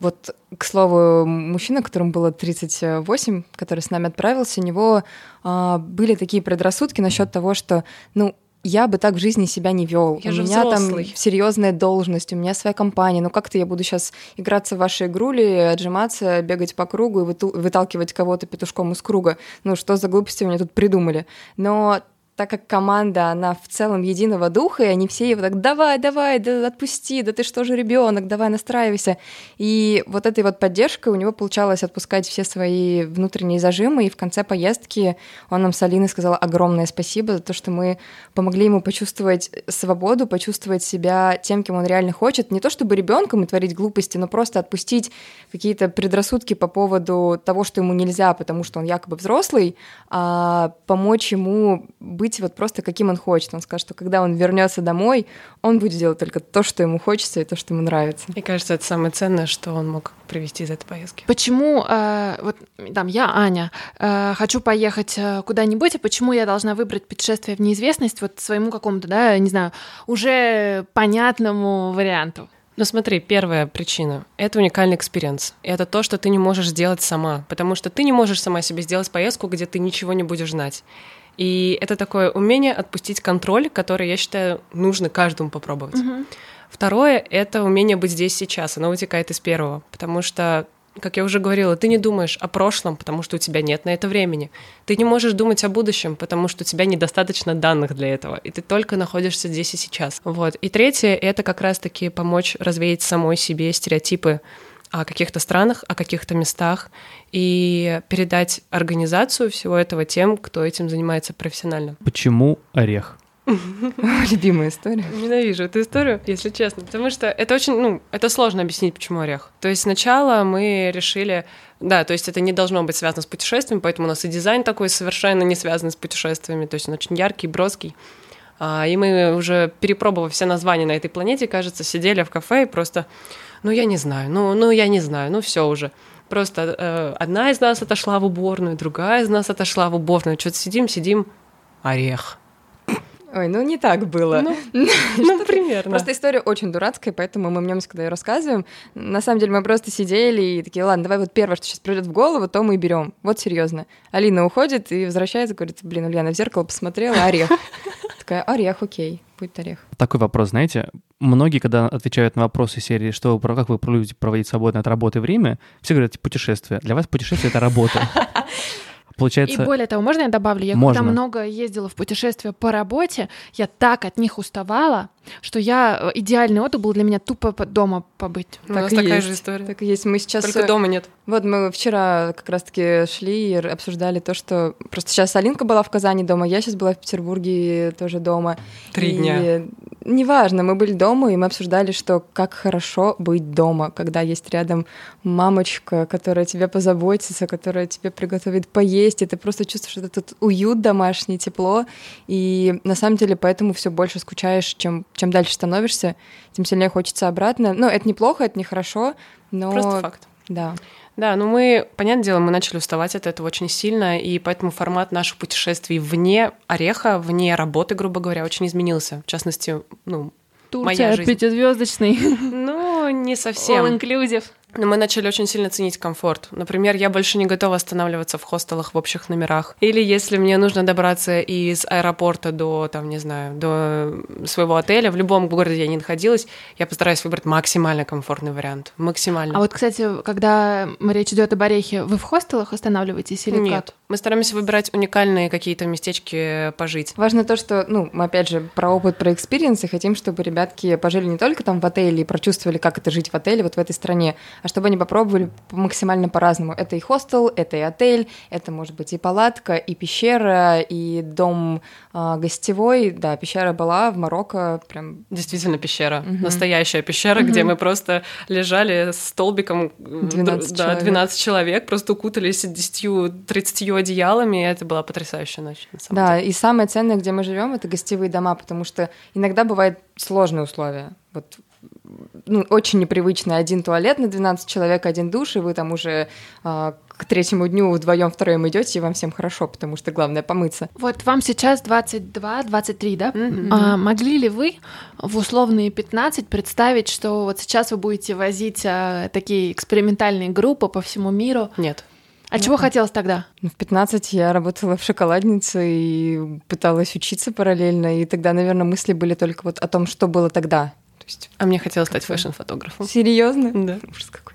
C: Вот, к слову, мужчина, которому было 38, который с нами отправился, у него а, были такие предрассудки насчет того, что, ну, я бы так в жизни себя не вел.
D: Я
C: у
D: же
C: меня
D: взрослый.
C: там серьезная должность, у меня своя компания. Ну как-то я буду сейчас играться в ваши игрули, отжиматься, бегать по кругу и выталкивать кого-то петушком из круга. Ну что за глупости мне тут придумали? Но так как команда, она в целом единого духа, и они все его так, давай, давай, да отпусти, да ты что же ребенок, давай настраивайся. И вот этой вот поддержкой у него получалось отпускать все свои внутренние зажимы, и в конце поездки он нам с Алиной сказал огромное спасибо за то, что мы помогли ему почувствовать свободу, почувствовать себя тем, кем он реально хочет, не то чтобы ребенком и творить глупости, но просто отпустить какие-то предрассудки по поводу того, что ему нельзя, потому что он якобы взрослый, а помочь ему быть вот просто каким он хочет. Он скажет, что когда он вернется домой, он будет делать только то, что ему хочется и то, что ему нравится.
D: Мне кажется, это самое ценное, что он мог привезти из этой поездки.
B: Почему, э, вот там, я, Аня, э, хочу поехать э, куда-нибудь, и почему я должна выбрать путешествие в неизвестность вот своему какому-то, да, не знаю, уже понятному варианту?
D: Ну смотри, первая причина — это уникальный experience. Это то, что ты не можешь сделать сама, потому что ты не можешь сама себе сделать поездку, где ты ничего не будешь знать. И это такое умение отпустить контроль, который, я считаю, нужно каждому попробовать.
B: Мгм.
D: Второе — это умение быть здесь сейчас. Оно вытекает из первого, потому что как я уже говорила, ты не думаешь о прошлом, потому что у тебя нет на это времени. Ты не можешь думать о будущем, потому что у тебя недостаточно данных для этого, и ты только находишься здесь и сейчас. Вот. И третье — это как раз-таки помочь развеять самой себе стереотипы о каких-то странах, о каких-то местах и передать организацию всего этого тем, кто этим занимается профессионально.
A: Почему орех? <laughs>
C: Любимая история.
D: Ненавижу эту историю, если честно, потому что это очень, ну, это сложно объяснить, почему орех. То есть сначала мы решили, да, то есть это не должно быть связано с путешествием, поэтому у нас и дизайн такой совершенно не связан с путешествиями, то есть он очень яркий, броский. А, И мы уже перепробовав все названия на этой планете, кажется, сидели в кафе и просто, ну я не знаю, ну, ну я не знаю, ну все уже. Просто э, одна из нас отошла в уборную, другая из нас отошла в уборную. Что-то сидим, сидим, орех.
C: Ой, ну не так было.
D: Ну, <laughs> ну, примерно.
C: Просто история очень дурацкая, поэтому мы мнемся, когда ее рассказываем. На самом деле мы просто сидели и такие, ладно, давай вот первое, что сейчас придет в голову, то мы и берем. Вот серьезно. Алина уходит и возвращается, говорит, блин, Ульяна в зеркало посмотрела, орех. <laughs> Такая, орех, окей, будет орех.
A: Такой вопрос, знаете, многие, когда отвечают на вопросы серии, что про- как вы любите проводить свободное от работы время, все говорят, путешествие. Для вас путешествие — это работа. <laughs>
B: И
A: Получается,
B: более того, можно я добавлю? Я
A: Можно.
B: когда много ездила в путешествия по работе, я так от них уставала, что я э, идеальный отдых был для меня тупо по- дома побыть.
D: У
C: Так
D: нас
C: и
D: такая
C: есть.
D: же история.
C: Так и есть. Мы сейчас...
D: Только
C: э,
D: дома нет.
C: Вот мы вчера как раз-таки шли и обсуждали то, что... Просто сейчас Алинка была в Казани дома, я сейчас была в Петербурге тоже дома.
D: Три
C: И
D: дня.
C: Неважно, мы были дома, и мы обсуждали, что как хорошо быть дома, когда есть рядом мамочка, которая тебя позаботится, которая тебе приготовит поесть, и ты просто чувствуешь что этот уют домашний, тепло. И на самом деле поэтому все больше скучаешь, чем, чем дальше становишься, тем сильнее хочется обратно. Ну, это неплохо, это нехорошо, но...
D: Просто факт.
C: Да.
D: Да, ну мы, понятное дело, мы начали уставать от этого очень сильно, и поэтому формат наших путешествий вне ореха, вне работы, грубо говоря, очень изменился. В частности, ну, Моя
B: Турция,
D: жизнь.
B: пятизвездочный,
D: ну не совсем.
B: all-inclusive.
D: Но мы начали очень сильно ценить комфорт. Например, я больше не готова останавливаться в хостелах в общих номерах. Или если мне нужно добраться из аэропорта до, там, не знаю, до своего отеля, в любом городе я не находилась, я постараюсь выбрать максимально комфортный вариант. Максимально.
B: А вот, кстати, когда речь идет об орехе, вы в хостелах останавливаетесь или
D: Нет,
B: как?
D: мы стараемся выбирать уникальные какие-то местечки пожить.
C: Важно то, что, ну, мы опять же про опыт, про experience, и хотим, чтобы ребятки пожили не только там в отеле и прочувствовали, как это жить в отеле вот в этой стране, а чтобы они попробовали максимально по-разному. Это и хостел, это и отель, это может быть и палатка, и пещера, и дом а, гостевой. Да, пещера была в Марокко, прям
D: Действительно пещера,
C: Мгм.
D: настоящая пещера, где
C: Мгм.
D: мы просто лежали с столбиком, э,
C: 12
D: да,
C: человек.
D: 12 человек, просто укутались 10-30 одеялами, и это была потрясающая ночь,
C: Да,
D: деле.
C: и самое ценное, где мы живем, это гостевые дома, потому что иногда бывают сложные условия. Вот ну, очень непривычно. Один туалет на 12 человек, один душ, и вы там уже а, к третьему дню вдвоем втроем идете, и вам всем хорошо, потому что главное помыться.
B: Вот вам сейчас 22-23, да?
D: Мгм.
B: А могли ли вы в условные 15 представить, что вот сейчас вы будете возить а, такие экспериментальные группы по всему миру?
D: Нет.
B: А чего хотелось тогда?
C: Ну, В 15 я работала в шоколаднице и пыталась учиться параллельно, и тогда, наверное, мысли были только вот о том, что было тогда. То есть,
D: А мне хотелось стать фэшн-фотографом.
C: серьезно?
D: Да.
C: Ужас какой.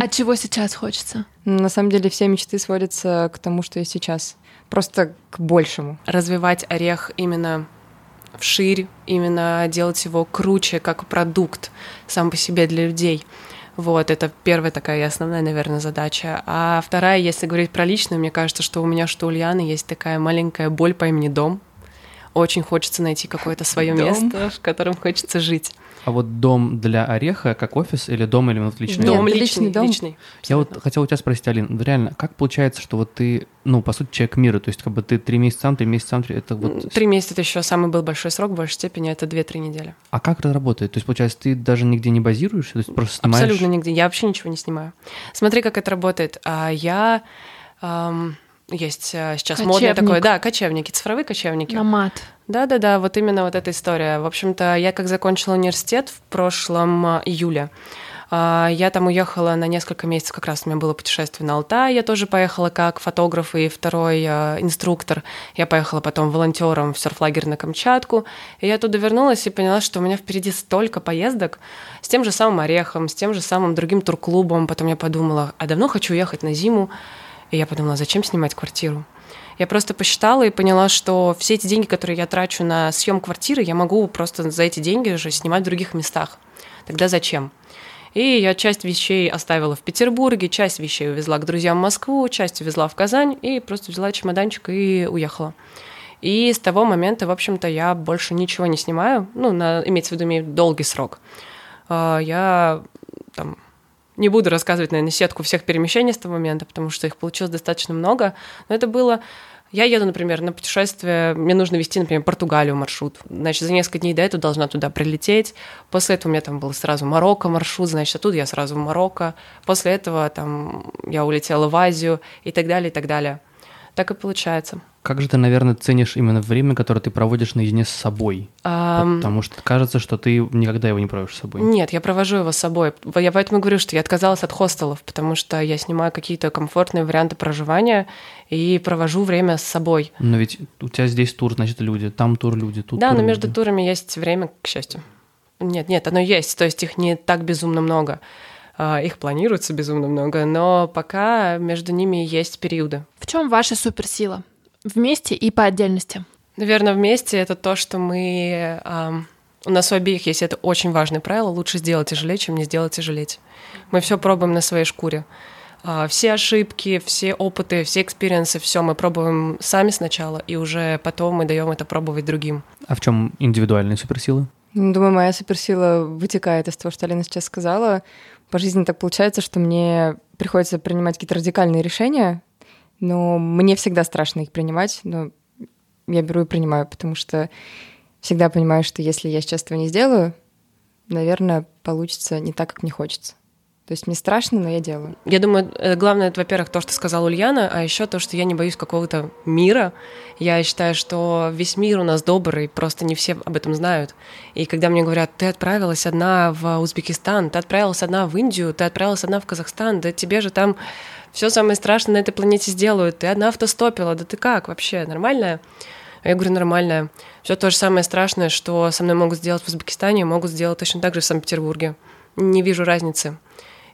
B: А чего сейчас хочется?
C: На самом деле все мечты сводятся к тому, что есть сейчас. просто к большему.
D: Развивать орех именно вширь, именно делать его круче, как продукт сам по себе для людей. Вот, это первая такая основная, наверное, задача. А вторая, если говорить про личное, мне кажется, что у меня, что у Ульяны есть такая маленькая боль по имени Дом. Очень хочется найти какое-то свое место, в котором хочется жить.
A: А вот дом для ореха как офис или дом или вот личный
D: Дом
A: дом?
D: Личный,
C: личный дом.
D: личный.
A: Я вот хотел у тебя спросить, Алин, реально, как получается, что вот ты, ну, по сути, человек мира, то есть как бы ты три месяца сам, три месяца сам, это вот...
D: Три месяца это еще самый был большой срок, в большей степени это 2-3 недели.
A: А как это работает? То есть, получается, ты даже нигде не базируешься, то есть просто снимаешь...
D: Абсолютно нигде. Я вообще ничего не снимаю. Смотри, как это работает. А я ам, есть а, сейчас модное
B: Кочевник.
D: такое, да, кочевники, цифровые кочевники.
B: Намат.
D: Да-да-да, вот именно вот эта история. В общем-то, я как закончила университет в прошлом а, июле, а, я там уехала на несколько месяцев, как раз у меня было путешествие на Алтай, я тоже поехала как фотограф и второй а, инструктор. Я поехала потом волонтером в серфлагерь на Камчатку, и я оттуда вернулась и поняла, что у меня впереди столько поездок с тем же самым Орехом, с тем же самым другим турклубом. Потом я подумала, а давно хочу уехать на зиму, и я подумала, зачем снимать квартиру? Я просто посчитала и поняла, что все эти деньги, которые я трачу на съем квартиры, я могу просто за эти деньги же снимать в других местах. Тогда зачем? И я часть вещей оставила в Петербурге, часть вещей увезла к друзьям в Москву, часть увезла в Казань и просто взяла чемоданчик и уехала. И с того момента, в общем-то, я больше ничего не снимаю, ну, на, имеется в виду, имею долгий срок. А, Я там не буду рассказывать, наверное, сетку всех перемещений с того момента, потому что их получилось достаточно много. Но это было... Я еду, например, на путешествие, мне нужно вести, например, Португалию маршрут. Значит, за несколько дней до этого должна туда прилететь. После этого у меня там был сразу Марокко маршрут, значит, оттуда я сразу в Марокко. После этого там я улетела в Азию и так далее, и так далее. Так и получается.
A: Как же ты, наверное, ценишь именно время, которое ты проводишь наедине с собой?
D: Ам,
A: Потому что кажется, что ты никогда его не проводишь с собой.
D: Нет, я провожу его с собой. Я поэтому говорю, что я отказалась от хостелов, потому что я снимаю какие-то комфортные варианты проживания и провожу время с собой.
A: Но ведь у тебя здесь тур, значит, люди, там тур люди, тут
D: да,
A: тур
D: но между
A: люди.
D: турами есть время, к счастью. Нет, нет, оно есть, то есть их не так безумно много. А, Их планируется безумно много, но пока между ними есть периоды.
B: В чем ваша суперсила? Вместе и по отдельности.
D: Наверное, вместе это то, что мы... у нас у обеих есть это очень важное правило. Лучше сделать и жалеть, чем не сделать и жалеть. Мы все пробуем на своей шкуре. А, Все ошибки, все опыты, все experience ы, все мы пробуем сами сначала, и уже потом мы даем это пробовать другим.
A: А в чем индивидуальные суперсилы?
C: Ну, Думаю, моя суперсила вытекает из того, что Алина сейчас сказала. По жизни так получается, что мне приходится принимать какие-то радикальные решения, но мне всегда страшно их принимать, но я беру и принимаю, потому что всегда понимаю, что если я сейчас этого не сделаю, наверное, получится не так, как мне хочется. То есть мне страшно, но я делаю.
D: Я думаю, э, главное, это, во-первых, то, что сказала Ульяна, а еще то, что я не боюсь какого-то мира. Я считаю, что весь мир у нас добрый, просто не все об этом знают. И когда мне говорят, ты отправилась одна в Узбекистан, ты отправилась одна в Индию, ты отправилась одна в Казахстан, да тебе же там все самое страшное на этой планете сделают, ты одна автостопила, да ты как вообще, нормальная? Я говорю, нормальная. Все то же самое страшное, что со мной могут сделать в Узбекистане, могут сделать точно так же в Санкт-Петербурге. Не вижу разницы.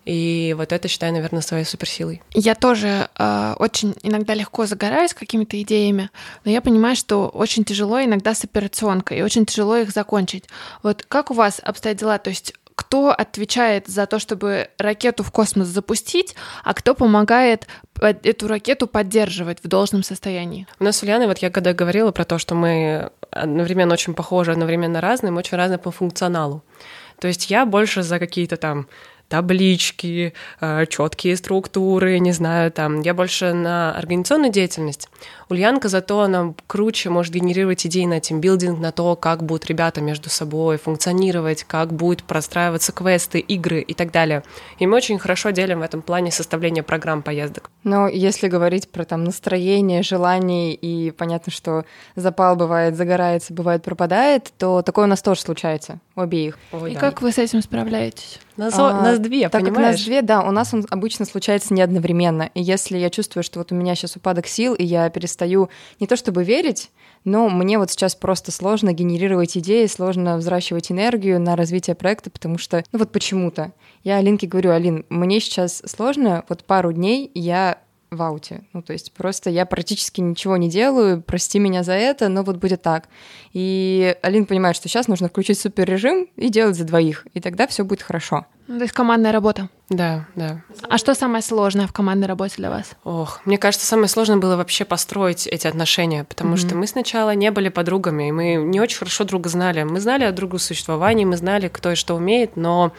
D: И вот это считаю, наверное, своей суперсилой.
B: Я тоже э, очень иногда легко загораюсь какими-то идеями, но я понимаю, что очень тяжело иногда с операционкой, и очень тяжело их закончить. Вот как у вас обстоят дела? То есть кто отвечает за то, чтобы ракету в космос запустить, а кто помогает эту ракету поддерживать в должном состоянии?
D: У нас с Ульяной, вот я когда говорила про то, что мы одновременно очень похожи, одновременно разные, мы очень разные по функционалу. То есть я больше за какие-то там таблички, четкие структуры, не знаю, там. Я больше на организационную деятельность. Ульянка зато она круче может генерировать идеи на тимбилдинг, на то, как будут ребята между собой функционировать, как будет простраиваться квесты, игры и так далее. И мы очень хорошо делим в этом плане составление программ поездок.
C: Но если говорить про там настроение, желание, и понятно, что запал бывает загорается, бывает пропадает, то такое у нас тоже случается у обеих.
D: Ой,
B: и
D: да.
B: как вы с этим справляетесь?
D: Нас,
C: А,
D: нас две,
C: так
D: понимаешь?
C: как нас две, да, у нас он обычно случается не одновременно. И если я чувствую, что вот у меня сейчас упадок сил, и я перестаю не то чтобы верить, но мне вот сейчас просто сложно генерировать идеи, сложно взращивать энергию на развитие проекта, потому что, ну вот почему-то. Я Алинке говорю, Алин, мне сейчас сложно, вот пару дней я в ауте. Ну, то есть просто я практически ничего не делаю, прости меня за это, но вот будет так. И Алин понимает, что сейчас нужно включить суперрежим и делать за двоих, и тогда все будет хорошо.
B: Ну, то есть командная работа.
D: Да, да.
B: А что самое сложное в командной работе для вас?
D: Ох, мне кажется, самое сложное было вообще построить эти отношения, потому mm-hmm. что мы сначала не были подругами, и мы не очень хорошо друга знали. Мы знали о другу существовании, мы знали, кто и что умеет, но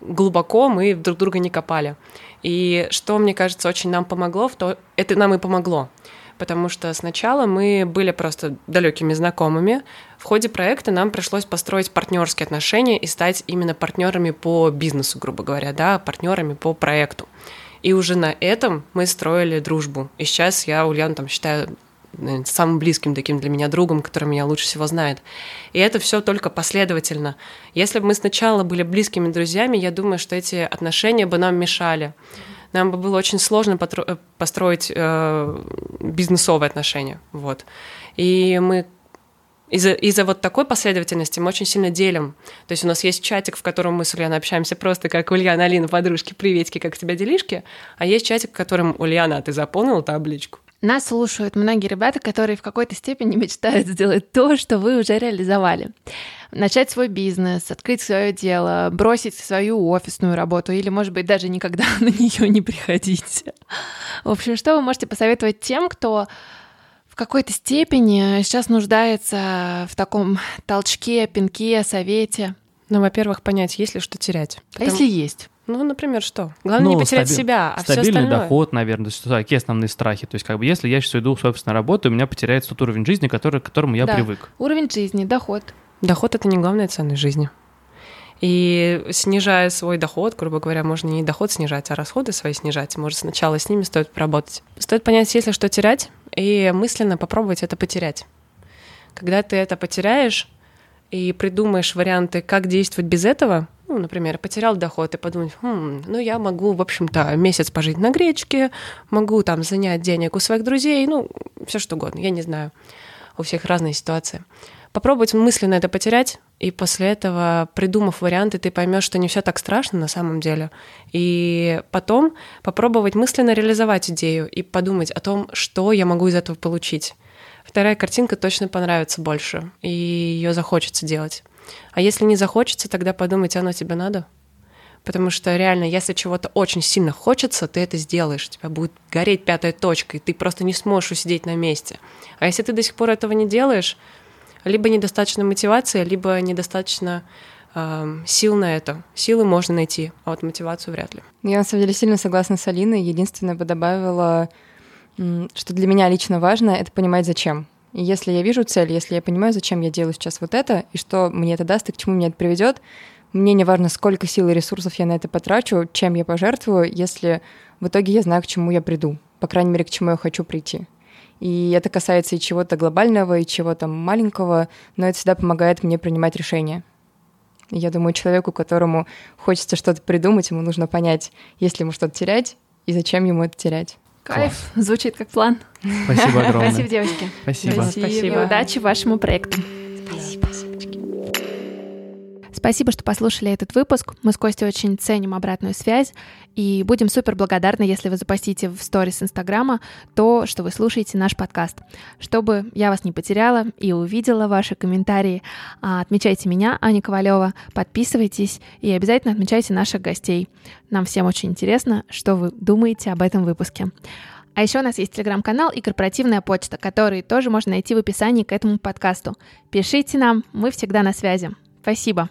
D: глубоко мы друг друга не копали. И что, мне кажется, очень нам помогло, в то, это нам и помогло. Потому что сначала мы были просто далекими знакомыми. В ходе проекта нам пришлось построить партнерские отношения и стать именно партнерами по бизнесу, грубо говоря, да, партнерами по проекту. И уже на этом мы строили дружбу. И сейчас я Ульяну там считаю самым близким таким для меня другом, который меня лучше всего знает. И это все только последовательно. Если бы мы сначала были близкими друзьями, я думаю, что эти отношения бы нам мешали. Нам бы было очень сложно э, построить э, бизнесовые отношения. Вот. И мы из-за из вот такой последовательности мы очень сильно делим. То есть у нас есть чатик, в котором мы с Ульяной общаемся просто как Ульяна, Алина, подружки, приветики, как тебя делишки, а есть чатик, в котором Ульяна, а ты заполнила табличку?
B: Нас слушают многие ребята, которые в какой-то степени мечтают сделать то, что вы уже реализовали. Начать свой бизнес, открыть свое дело, бросить свою офисную работу или, может быть, даже никогда <laughs> на нее не приходить. В общем, что вы можете посоветовать тем, кто в какой-то степени сейчас нуждается в таком толчке, пинке, совете?
D: Ну, во-первых, понять, есть ли что терять.
B: Потому... А если есть?
D: Ну, например, что? Главное ну, не потерять стаби... себя, а
A: Стабильный
D: все остальное.
A: доход, наверное, то есть какие основные страхи. То есть, как бы, если я сейчас иду, собственно, работу, у меня потеряется тот уровень жизни, который, к которому я
B: да.
A: привык.
B: Уровень жизни, доход.
D: Доход — это не главная ценность жизни. И снижая свой доход, грубо говоря, можно не доход снижать, а расходы свои снижать. Может, сначала с ними стоит поработать. Стоит понять, если что терять, и мысленно попробовать это потерять. Когда ты это потеряешь и придумаешь варианты, как действовать без этого, ну, например, потерял доход и подумать, хм, ну, я могу, в общем-то, месяц пожить на гречке, могу там занять денег у своих друзей, ну, все что угодно, я не знаю. У всех разные ситуации. Попробовать мысленно это потерять, и после этого, придумав варианты, ты поймешь, что не все так страшно на самом деле. И потом попробовать мысленно реализовать идею и подумать о том, что я могу из этого получить. Вторая картинка точно понравится больше, и ее захочется делать. А если не захочется, тогда подумать, оно тебе надо. Потому что реально, если чего-то очень сильно хочется, ты это сделаешь. У тебя будет гореть пятая точка, и ты просто не сможешь усидеть на месте. А если ты до сих пор этого не делаешь, либо недостаточно мотивации, либо недостаточно э, сил на это. Силы можно найти, а вот мотивацию вряд ли.
C: Я на самом деле сильно согласна с Алиной. Единственное бы добавила, что для меня лично важно, это понимать, зачем. Если я вижу цель, если я понимаю, зачем я делаю сейчас вот это, и что мне это даст, и к чему меня это приведет, мне не важно, сколько сил и ресурсов я на это потрачу, чем я пожертвую, если в итоге я знаю, к чему я приду, по крайней мере, к чему я хочу прийти. И это касается и чего-то глобального, и чего-то маленького, но это всегда помогает мне принимать решения. Я думаю, человеку, которому хочется что-то придумать, ему нужно понять, есть ли ему что-то терять, и зачем ему это терять.
B: Кайф, Класс. звучит как план.
A: Спасибо огромное.
B: Спасибо, девочки.
A: Спасибо.
B: Спасибо. Спасибо. И удачи вашему проекту.
C: Спасибо.
B: Спасибо, что послушали этот выпуск. Мы с Костей очень ценим обратную связь и будем супер благодарны, если вы запостите в сторис Инстаграма то, что вы слушаете наш подкаст. Чтобы я вас не потеряла и увидела ваши комментарии, а, отмечайте меня, Аня Ковалева, подписывайтесь и обязательно отмечайте наших гостей. Нам всем очень интересно, что вы думаете об этом выпуске. А еще у нас есть телеграм-канал и корпоративная почта, которые тоже можно найти в описании к этому подкасту. Пишите нам, мы всегда на связи. Спасибо.